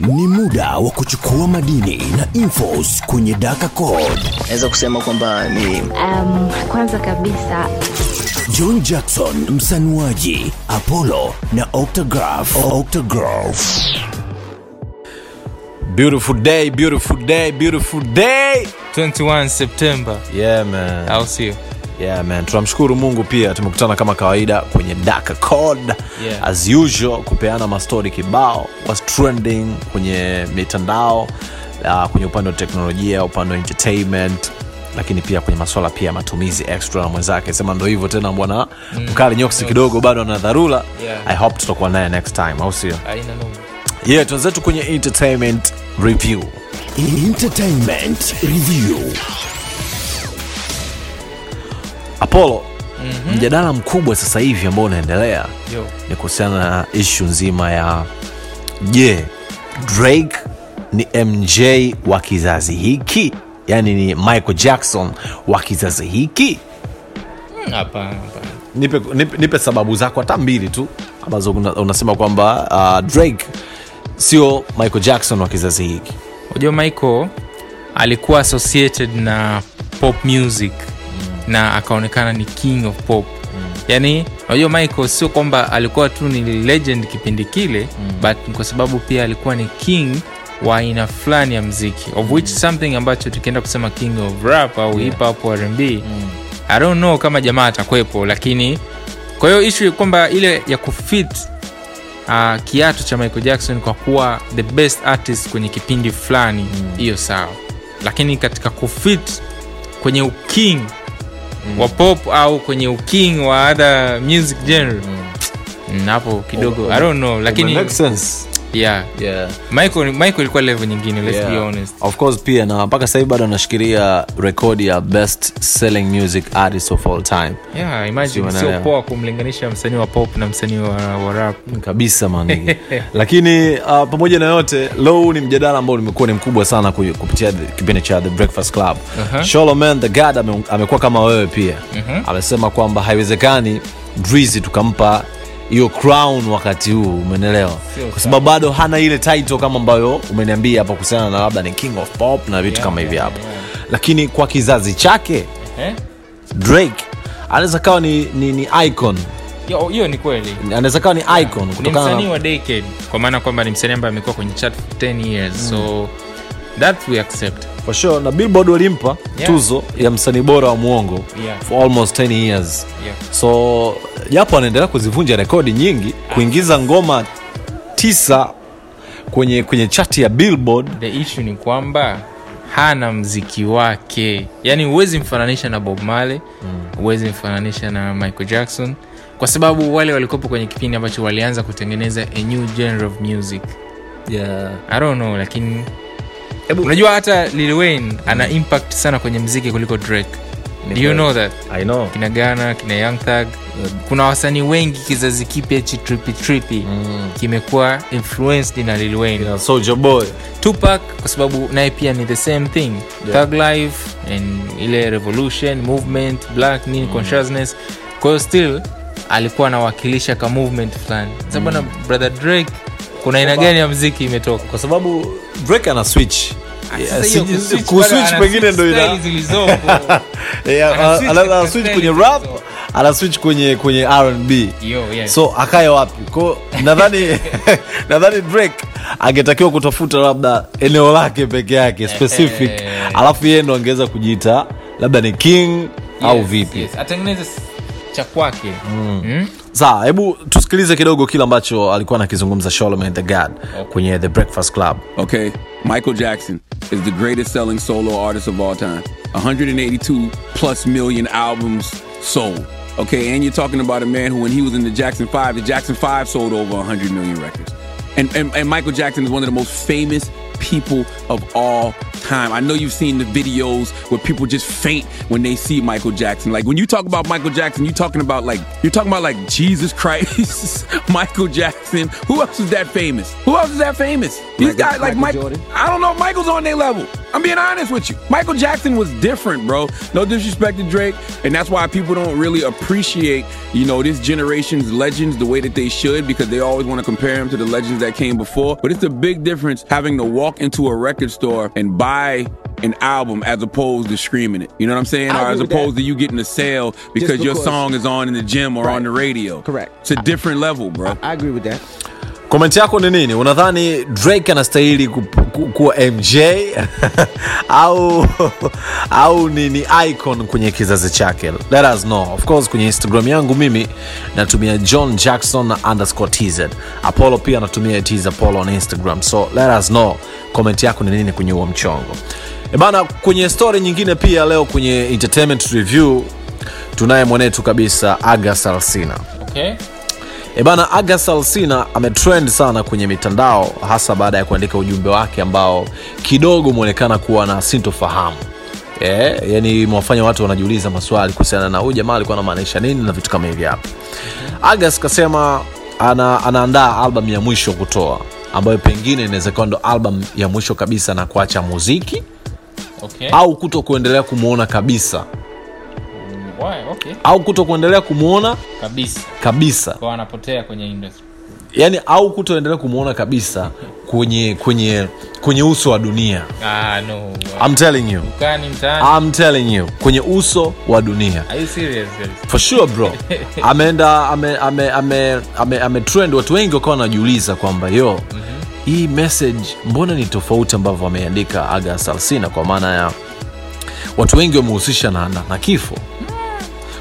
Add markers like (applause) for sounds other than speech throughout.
Ni muda wa kuchukua madini na infos kwenye Daka Code. naweza kusema kwamba ni Um, kwanza kabisa John Jackson msanuaji, Apollo na Octograph. Octograph. Beautiful day, beautiful day, beautiful day. 21 September Yeah man. au sio? Yeah man. Tunamshukuru Mungu pia tumekutana kama kawaida kwenye Dark Code. Yeah. As usual kupeana mastori kibao, was trending kwenye mitandao, uh, kwenye upande wa teknolojia, upande wa entertainment lakini pia kwenye maswala pia ya matumizi extra na mwenzake sema ndo hivyo tena bwana mkali nyoksi kidogo bado ana dharura Yeah. i hope tutakuwa naye next time au sio yeah tuanzetu kwenye entertainment review Entertainment Review. Apollo. Mjadala mkubwa sasa hivi ambao unaendelea ni kuhusiana na ishu nzima ya je drake ni mj wa kizazi hiki? Yaani ni michael jackson wa kizazi hiki? Mm, Hapana, hapana. nipe, nipe, nipe sababu zako hata mbili tu ambazo unasema kwamba uh, drake sio michael jackson wa kizazi hiki. Unajua Michael alikuwa associated na pop music na akaonekana ni king of pop. Yaani unajua michael sio kwamba alikuwa tu ni legend kipindi kile but kwa sababu pia alikuwa ni king wa aina fulani ya mziki of which something ambacho tukienda kusema king of rap au hip hop rnb mm. i don't know kama jamaa atakwepo lakini kwa hiyo ishu kwamba ile ya kufit uh, kiatu cha michael jackson kwa kuwa the best artist kwenye kipindi fulani hiyo sawa. Lakini katika kufit kwenye uking mm. Wa pop au kwenye uking wa other music genre mm. hapo kidogo i don't know lakini Make sense. Yeah. Yeah. michael michael ilikuwa level nyingine let's be honest. Of course pia na mpaka sahivi bado anashikilia rekodi ya best selling music artist of all time. Yeah imagine sio poa kumlinganisha msanii wa pop na msanii wa, wa rap. Kabisa man. (laughs) (laughs) Lakini uh, pamoja na yote low ni mjadala ambao umekuwa ni mkubwa sana kupitia kipindi cha the breakfast club. Uh-huh. Sholoman the god ame, amekuwa kama wewe pia. Amesema kwamba haiwezekani Drizzy tukampa hiyo crown wakati huu umenelewa kwa sababu bado hana ile title kama ambayo umeniambia hapa kuhusiana na labda ni king of pop na vitu Yeah, kama hivi yeah, hapo. yeah. lakini kwa kizazi chake eh? drake anaweza kawa ni, ni, ni icon. Hiyo ni kweli. Anaweza kawa ni icon ni msanii wa decade kwa maana kwamba ni msanii ambaye amekuwa kwenye chat for 10 years. So that we accept. For sure. Na billboard walimpa Yeah. tuzo ya msanii bora wa muongo Yeah. for almost 10 years. Yeah. so japo anaendelea kuzivunja rekodi nyingi kuingiza ngoma tisa kwenye kwenye chati ya billboard. The issue ni kwamba hana mziki wake. Yaani huwezi mfananisha na bob male huwezi mfananisha na michael jackson kwa sababu wale walikopo kwenye kipindi ambacho walianza kutengeneza a new genre of music. Yeah. i don't know lakini unajua hata lil wayne ana impact sana kwenye mziki kuliko drake do you know that? I know. kina gana kina young thug. Kuna wasanii wengi kizazi kipya chi trippy trippy kimekuwa influenced na lil wayne. Yeah, Soulja boy. Tupac kwa sababu naye pia ni the same thing. Yeah. thug life and ile revolution movement black nini consciousness. Kwa hiyo still alikuwa anawakilisha ka movement fulani. Sabana mm. brother drake kuna aina gani ya mziki imetoka? Kwa sababu drake ana switch Kuswitch pengine switch ndo ina style zilizopo. (laughs) Yeah, Ana ana- switch ana- katika ana switch style kwenye rap anaswitch kwenye kwenye rnb Yo, yeah. so akaye wapi ko nadhani (laughs) nadhani drake angetakiwa kutafuta labda eneo lake peke yake specific eh. alafu yeye ndo angeweza kujiita labda ni king au Yes, vipi yes. atengeneze cha kwake Mm? Sawa hebu tusikilize kidogo kile ambacho alikuwa anakizungumza Charlamagne the god kwenye the breakfast club Okay, Michael Jackson is the greatest selling solo artist of all time. 182 plus million albums sold. Okay, and you're talking about a man who, when he was in the Jackson 5, the Jackson 5 sold over 100 million records. And, and, and Michael Jackson is one of the most famous people of all time. I know you've seen the videos where people just faint when they see Michael Jackson. Like when you talk about Michael Jackson, you're talking about like you're talking about like Jesus Christ, (laughs) Michael Jackson. Who else is that famous? Who else is that famous? These Michael- guys like Michael Mike. Jordan? I don't know. if Michael's on their level. I'm being honest with you. Michael Jackson was different, bro. No disrespect to Drake, and that's why people don't really appreciate, you know, this generation's legends the way that they should because they always want to compare them to the legends that came before. But it's a big difference having to walk into a record store and buy an album as opposed to streaming it. You know what I'm saying? I or as opposed that. to you getting a sale because, your song is on in the gym or Right. on the radio. Correct. It's a different level, bro. I agree with that. Komenti yako ni nini? Unadhani drake anastahili ku, ku, kuwa mj (laughs) au (laughs) au ni, ni icon kwenye kizazi chake? Let us know. Of course kwenye instagram yangu mimi natumia john jackson underscore tz apollo pia anatumia tz apollo on instagram. So let us know. Komenti yako ni nini kwenye huo mchongo? E bana kwenye story nyingine pia leo kwenye entertainment review tunaye mwanetu kabisa agas alsina. Okay. E bana Agas Alsina ametrend sana kwenye mitandao hasa baada ya kuandika ujumbe wake ambao kidogo umeonekana kuwa na sintofahamu. e, yani mwafanya watu wanajiuliza maswali kuhusiana na huyu jamaa alikuwa anamaanisha nini na vitu kama hivi hapa. Agas kasema ana, anaandaa album ya mwisho kutoa ambayo pengine inaweza kuwa ndo album ya mwisho kabisa na kuacha muziki Okay. au kuto kuendelea kumwona kabisa? Okay. au kuto kuendelea kumwona kabisa. Kabisa. Kwa anapotea kwenye industry. Yani au kutoendelea kumwona kabisa kwenye kwenye kwenye uso wa dunia. Ah, no. I'm telling you. I'm telling you. Kwenye uso wa dunia. Are you serious guys? for sure bro. (laughs) Ameenda ame, ame, ame, ame, ame watu wengi wakawa wanajiuliza kwamba yo mm-hmm. hii message mbona ni tofauti ambavyo ameandika aga salsina kwa maana ya watu wengi wamehusisha na, na, na kifo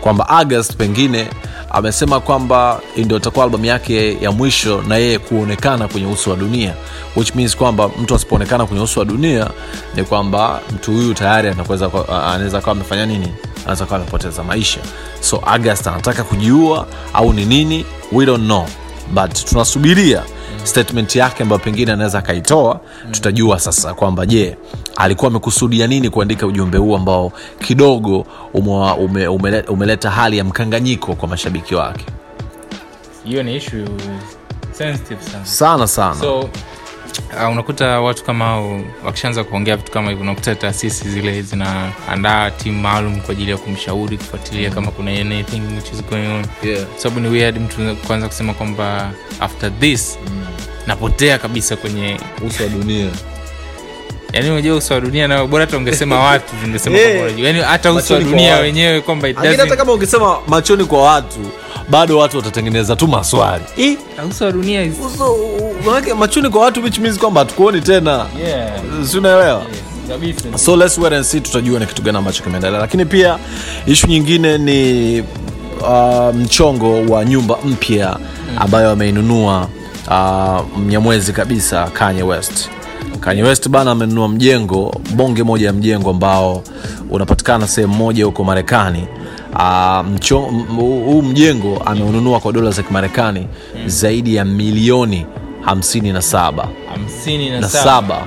kwamba august pengine amesema kwamba ndio itakuwa albamu yake ya mwisho na yeye kuonekana kwenye uso wa dunia which means kwamba mtu asipoonekana kwenye uso wa dunia ni kwamba mtu huyu tayari anaweza kawa amefanya nini? Anaweza kawa amepoteza maisha. So august anataka kujiua au ni nini? We don't know. But tunasubiria statement yake ambayo pengine anaweza akaitoa tutajua sasa kwamba je alikuwa amekusudia nini kuandika ujumbe huu ambao kidogo ume, ume, umeleta hali ya mkanganyiko kwa mashabiki wake? Hiyo ni ishu sensitive sana. Sana sana. So uh, unakuta watu kama hao wakishaanza kuongea vitu kama hivyo unakuta taasisi zile zinaandaa timu maalum kwa ajili ya kumshauri kufuatilia kama kuna anything which is going on. Yeah. sababu ni weird mtu kuanza kusema kwamba after this napotea kabisa kwenye uso wa dunia. Yani unajua uso wa dunia nao bora hata ungesema (laughs) watu tungesema Eh, yani hata uso wa dunia wenyewe kwamba hata kama ungesema machoni kwa watu bado watu watatengeneza tu maswali. Ih, uso wa dunia is uso manake machoni kwa watu which means kwamba hatukuoni tena. Yeah. Si unaelewa? Yes, so let's wait and see tutajua ni kitu gani ambacho kimeendelea. Lakini pia ishu nyingine ni uh, mchongo wa nyumba mpya ambayo ameinunua uh, mnyamwezi kabisa kanye west. Kanye west bana amenunua mjengo bonge moja ya mjengo ambao unapatikana sehemu moja huko marekani. Uh, mcho- huu mjengo ameununua kwa dola za kimarekani zaidi ya milioni 57 hamsini na na saba. saba.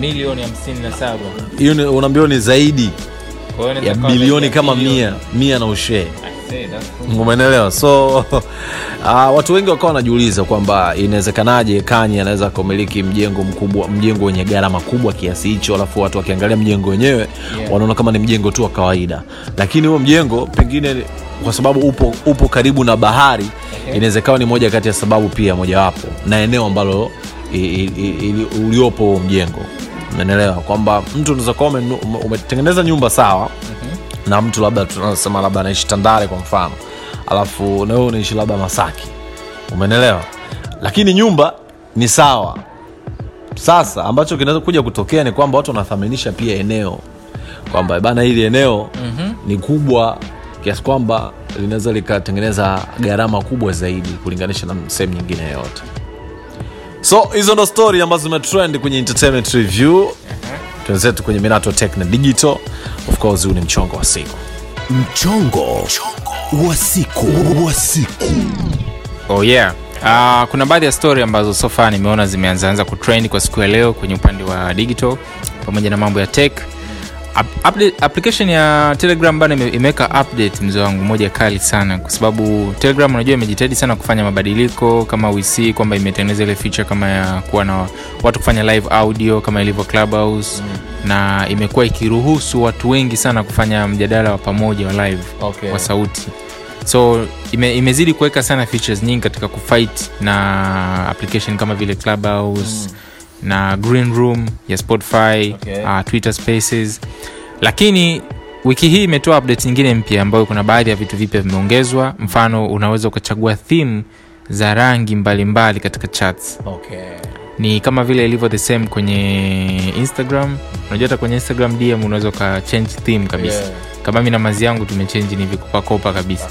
Milioni hamsini na saba. Hiyo ni- unaambiwa ni zaidi ya bilioni kama mia mia na ushee Umenelewa so uh, (laughs) watu wengi wakawa wanajiuliza kwamba inawezekanaje kanye anaweza kumiliki mjengo mkubwa mjengo wenye gharama kubwa kiasi hicho alafu watu wakiangalia mjengo wenyewe Yeah. wanaona kama ni mjengo tu wa kawaida. Lakini huo mjengo pengine kwa sababu upo, upo karibu na bahari okay, ikawa ni moja kati ya sababu pia mojawapo na eneo ambalo uliopo huo mjengo. Umenelewa kwamba mtu unaweza kuwa umetengeneza nyumba sawa na mtu labda tunasema labda anaishi tandale kwa mfano. Alafu na wewe unaishi labda masaki. Umenelewa lakini nyumba ni sawa. Sasa ambacho kinaweza kuja kutokea ni kwamba watu wanathaminisha pia eneo. Kwamba bana hili eneo mm-hmm. ni kubwa kiasi kwamba linaweza likatengeneza gharama kubwa zaidi kulinganisha na sehemu nyingine yoyote. So hizo ndo stori ambazo zimetrend kwenye entertainment review tuenzetu kwenye minato tech na digital. Of course huu ni mchongo wa siku. Mchongo wa siku. Wa siku. Oh yeah. Uh, kuna baadhi ya story ambazo so far nimeona zimeanzaanza kutrend kwa siku ya leo kwenye upande wa digital pamoja na mambo ya tech Up- update, application ya telegram bana imeweka update mzee wangu moja kali sana kwa sababu telegram unajua imejitahidi sana kufanya mabadiliko kama wc kwamba imetengeneza ile feature kama ya kuwa na watu kufanya live audio kama ilivyo clubhouse mm. na imekuwa ikiruhusu watu wengi sana kufanya mjadala wa pamoja wa live Okay. wa sauti so ime, imezidi kuweka sana features nyingi katika kufight na application kama vile clubhouse mm. Na green room ya spotify Okay. uh, twitter spaces lakini wiki hii imetoa update nyingine mpya ambayo kuna baadhi ya vitu vipya vimeongezwa mfano unaweza ukachagua theme za rangi mbalimbali mbali katika chats okay. ni kama vile ilivyo the same kwenye instagram unajua hata kwenye instagram dm unaweza ukachange theme kabisa Yeah. Kama mi na mazi yangu tumechenji ni vikopakopa kabisa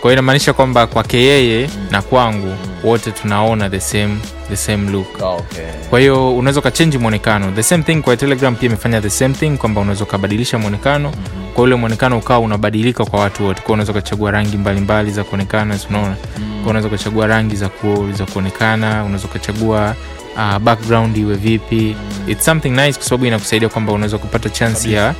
kwa hiyo inamaanisha kwamba kwake yeye mm. na kwangu mm. wote tunaona the same, the same look Okay. kwa hiyo unaweza ukachenji mwonekano the same thing kwa telegram pia imefanya the same thing kwamba unaweza ukabadilisha mwonekano mm-hmm. kwa ule mwonekano ukawa unabadilika kwa watu wote kwa unaweza ukachagua rangi mbalimbali za kuonekana unaona mm-hmm. unaweza ukachagua rangi za, ku, za kuonekana unaweza ukachagua uh, background iwe vipi mm-hmm. its something nice kwa sababu inakusaidia kwamba unaweza kupata chansi ya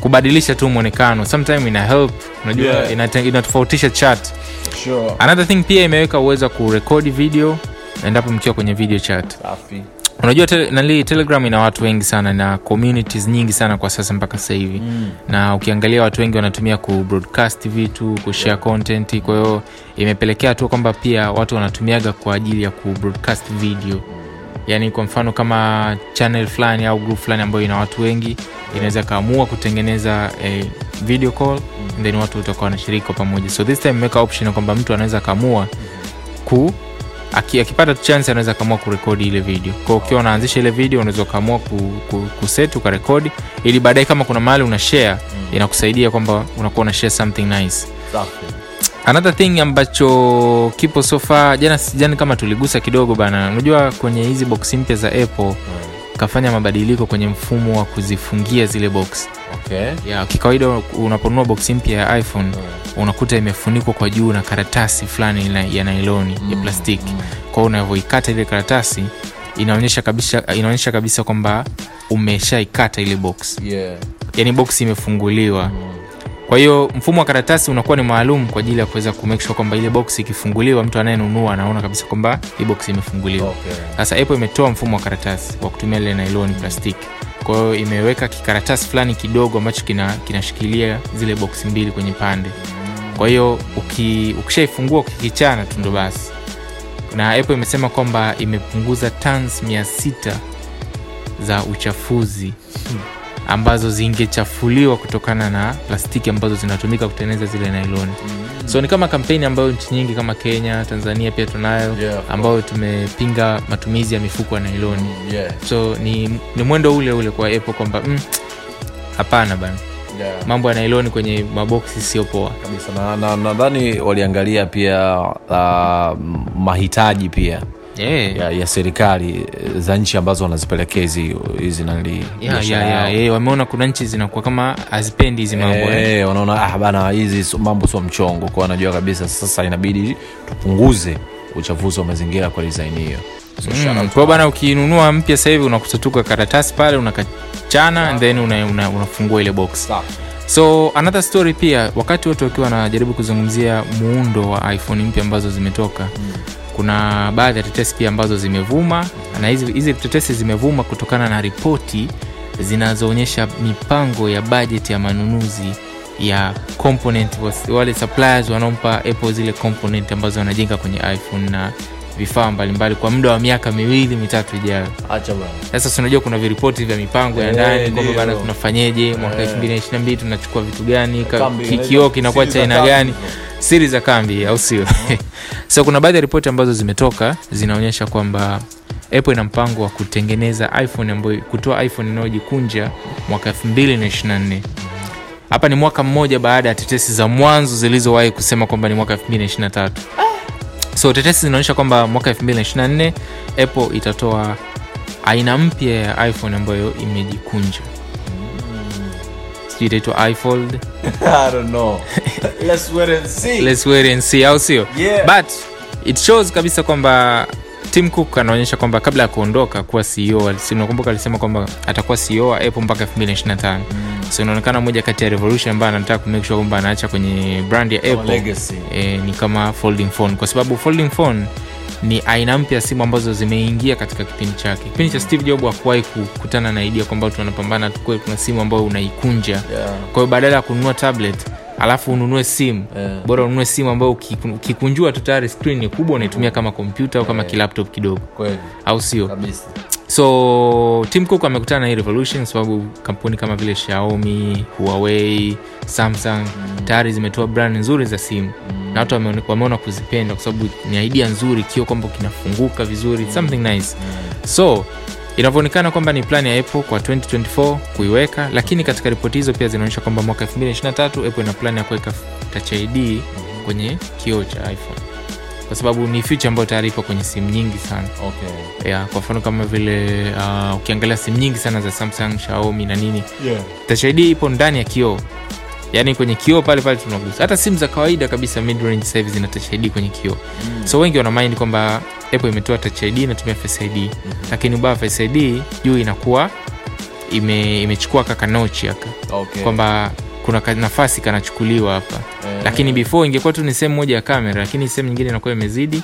kubadilisha tu mwonekano sometime ina help unajua Yeah. inatofautisha inatofautisha chat Sure. another thing pia imeweka uwezo wa kurekodi video endapo mkiwa kwenye video chat Safi. unajua tele, nali telegram ina watu wengi sana na communities nyingi sana kwa sasa mpaka sasa hivi mm. na ukiangalia watu wengi wanatumia kubroadcast vitu kushare content kwa hiyo imepelekea tu kwamba pia watu wanatumiaga kwa ajili ya kubroadcast video video yaani kwa mfano kama channel fulani au group fulani ambayo ina watu wengi inaweza kaamua kutengeneza eh, video call mm. then watu watakuwa wanashiriki kwa pamoja so this time imeweka option kwamba mtu anaweza kaamua ku aki- akipata chance anaweza kaamua kurekodi ile video kwa ukiwa unaanzisha ile video unaweza ukaamua ku, ku, kuset ukarekodi ili baadaye kama kuna mahali una share inakusaidia kwamba unakuwa una share something nice Safi. Another thing ambacho kipo sofa jana sijani kama tuligusa kidogo bana unajua kwenye hizi box mpya za apple kafanya mabadiliko kwenye mfumo wa kuzifungia zile box. Okay. yeah, kikawaida unaponunua box mpya ya iphone unakuta imefunikwa kwa juu na karatasi fulani ya nailoni ya plastiki mm. kwao unavyoikata ile karatasi inaonyesha kabisa inaonyesha kabisa kwamba umeshaikata ile box. Yeah. yani box imefunguliwa kwa hiyo mfumo wa karatasi unakuwa ni maalum kwa ajili ya kuweza kumake sure kwamba ile box ikifunguliwa mtu anayenunua anaona kabisa kwamba hii box imefunguliwa. Okay. sasa apple imetoa mfumo wa karatasi wa kutumia ile nailoni plastiki kwa hiyo imeweka kikaratasi fulani kidogo ambacho kina- kinashikilia zile box mbili kwenye pande. Kwa hiyo uki, ukishaifungua ukikichana tu ndo basi. Na apple imesema kwamba imepunguza tons 600 za uchafuzi ambazo zingechafuliwa kutokana na plastiki ambazo zinatumika kutengeneza zile nailoni. So ni kama kampeni ambayo nchi nyingi kama kenya tanzania pia tunayo Yeah, ambayo tumepinga matumizi ya mifuko ya nailoni. Yeah. so ni, ni mwendo ule ule kwa apple kwamba mm, hapana bana. Yeah. mambo ya nailoni kwenye maboksi sio poa. Kabisa. Na na- nadhani waliangalia pia uh, mahitaji pia yeah. ya, ya serikali eh, za nchi ambazo wanazipelekea hizi hizi nali Yeah, yeah, yeah, yeah. wameona kuna nchi zinakuwa kama hazipendi hizi mambo eh. Eh, wanaona ah, bana hizi mambo sio mchongo kwao wanajua kabisa sasa inabidi tupunguze uchafuzi wa mazingira kwa disaini hiyo so, Mm, kwao bana ukinunua mpya sasa hivi karatasi pale unakachana yeah. then una, una, unafungua ile box Sawa. so another story pia wakati wote wakiwa wanajaribu kuzungumzia muundo wa iphone mpya ambazo zimetoka mm. Kuna baadhi ya tetesi pia ambazo zimevuma na hizi hizi tetesi zimevuma kutokana na ripoti zinazoonyesha mipango ya bajeti ya manunuzi ya component wale suppliers wanaompa apple zile component ambazo wanajenga kwenye iphone na vifaa mbalimbali kwa muda wa miaka miwili mitatu ijayo sasa sinajua kuna viripoti vya mipango ya Eh, ndani kwamba bana tunafanyeje mwaka Eh. elfu mbili na ishiri na mbili tunachukua vitu gani ka- Kambi, ki- unajua, kioo kinakuwa chaina cha aina gani hizo. Siri za kambi au sio? (laughs) So kuna baadhi ya ripoti ambazo zimetoka zinaonyesha kwamba apple ina mpango wa kutengeneza iphone ambayo kutoa iphone inayojikunja mwaka 224 hapa ni mwaka mmoja baada ya tetesi za mwanzo zilizowahi kusema kwamba ni mwaka 223 so tetesi zinaonyesha kwamba mwaka 224 apple itatoa aina mpya ya iphone ambayo imejikunja sijui itaitwa ifold (laughs) I don't know. (laughs) Let's wait and see. let's wait and see au sio Yeah. but it shows kabisa kwamba tim cook anaonyesha kwamba kabla ya kuondoka kuwa ceo nakumbuka alisema kwamba atakuwa ceo wa apple mpaka 2025 so inaonekana moja kati ya revolution ambayo anataka kumake sure kwamba anaacha kwenye brand ya apple e, ni kama folding phone kwa sababu folding phone ni aina mpya ya simu ambazo zimeingia katika kipindi chake. Kipindi cha steve job hakuwahi kukutana na idea kwamba tunapambana, kweli kuna simu ambayo unaikunja. Yeah. kwa hiyo badala ya kununua tablet alafu ununue simu. Yeah. bora ununue simu ambayo ukikunjua tu tayari skrini ni kubwa unaitumia kama kompyuta au kama kilaptop kidogo. Kweli. Au sio? Kabisa so tim cook amekutana na hii revolution sababu kampuni kama vile xiaomi huawei samsung mm. tayari zimetoa brand nzuri za simu mm. na watu wameona kuzipenda kwa sababu ni idea nzuri kio kwamba kinafunguka vizuri mm. something nice mm. so inavyoonekana kwamba ni plan ya apple kwa 2024 kuiweka lakini katika ripoti hizo pia zinaonyesha kwamba mwaka 2023 apple ina plan ya kuweka touch kwenye kioo cha iphone kwa sababu ni feature ambayo tayari ipo kwenye simu nyingi sana. Okay. Yeah, kwa mfano kama vile uh, ukiangalia simu nyingi sana za samsung shaomi na nini. Yeah. touch ipo ndani ya kioo. Yaani kwenye kioo pale pale tunagusa. Hata simu za kawaida kabisa midrange sasa hivi zina touch id kwenye kioo. Mm. so wengi wanamaind kwamba apple imetoa touch id inatumia face id. Mm-hmm. lakini ubaya face id juu inakuwa ime, imechukua kaka nochi aka okay. Kwamba kuna nafasi kanachukuliwa hapa mm. lakini before ingekuwa tu ni sehemu moja ya kamera lakini sehemu nyingine inakuwa imezidi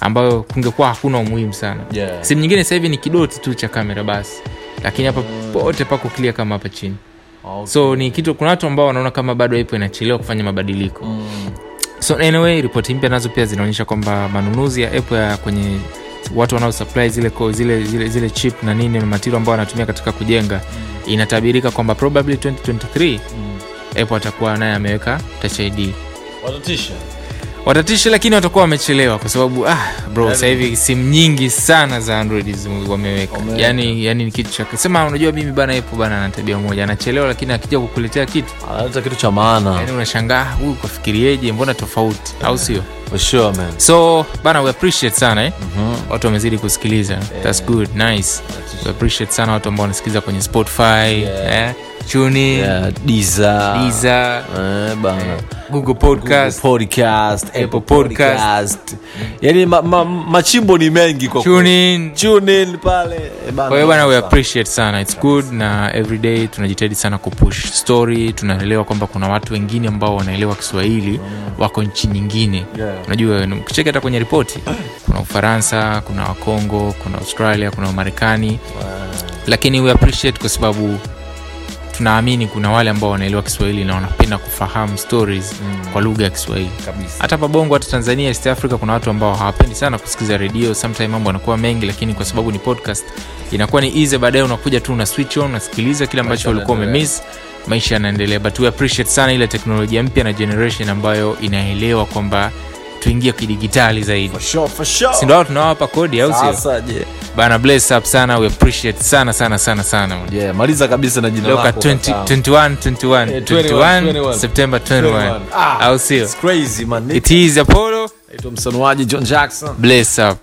ambayo kungekuwa hakuna umuhimu sana Yeah. sehemu nyingine sasa hivi ni kidoti tu cha kamera basi lakini hapa pote pako clear kama hapa chini okay. so ni kitu kuna watu ambao wanaona kama bado ipo inachelewa kufanya mabadiliko mm. so anyway ripoti mpya nazo pia zinaonyesha kwamba manunuzi ya apple ya kwenye watu wanaosupply zile, zile, zile, zile chip na nini na material ambao wanatumia katika kujenga inatabirika kwamba probably 2023 apple atakuwa naye ameweka touch id. Watatisha. Watatisha, lakini watakuwa wamechelewa kwa sababu ah, bro sasa hivi simu nyingi sana za android wameweka. Yani, yani ni kitu cha unajua mimi bana epo bana ana tabia moja anachelewa lakini akija kukuletea kitu. Analeta kitu cha maana. Yani unashangaa "Ah, huyu kafikirieje mbona tofauti au sio? For sure man. So bana we appreciate sana eh? mm-hmm. watu wamezidi kusikiliza. Yeah. thats good nice. We appreciate sana watu ambao wanasikiliza kwenye spotify yeah. eh? Tuni yeah, Deezer. Deezer, Eh, bana google podcast. Google podcast apple Apple podcast, Podcast. yani ma, ma, machimbo ni mengi kwa Tune in. Tune in pale. Eh, bana. kwa hiyo bana we appreciate sana. Its good na everyday tunajitahidi sana kupush story. Tunaelewa kwamba kuna watu wengine ambao wanaelewa kiswahili wako nchi nyingine. Yeah. unajua ukicheki hata kwenye ripoti kuna ufaransa kuna wakongo kuna australia kuna marekani lakini we appreciate kwa sababu tunaamini kuna wale ambao wanaelewa kiswahili na wanapenda kufahamu stories mm. kwa lugha ya kiswahili. Hata pabongo hata tanzania east africa kuna watu ambao hawapendi sana kusikiza redio sometime mambo yanakuwa mengi lakini kwa sababu ni podcast inakuwa ni easy. Baadaye unakuja tu una switch on unasikiliza kile ambacho ulikuwa umemiss maisha yanaendelea. But we appreciate sana ile teknolojia mpya na generation ambayo inaelewa kwamba tuingie kidigitali zaidi. For sure, for sure. sindo tunawapa kodi au sio? Bana bless up sana we appreciate sana sana sana sana yeah, maliza kabisa na jina lako 21 21 Eh, 21 21. september 21 Ah, au sio? it's crazy man. It is apollo. Naitwa msanuaji john jackson. Bless up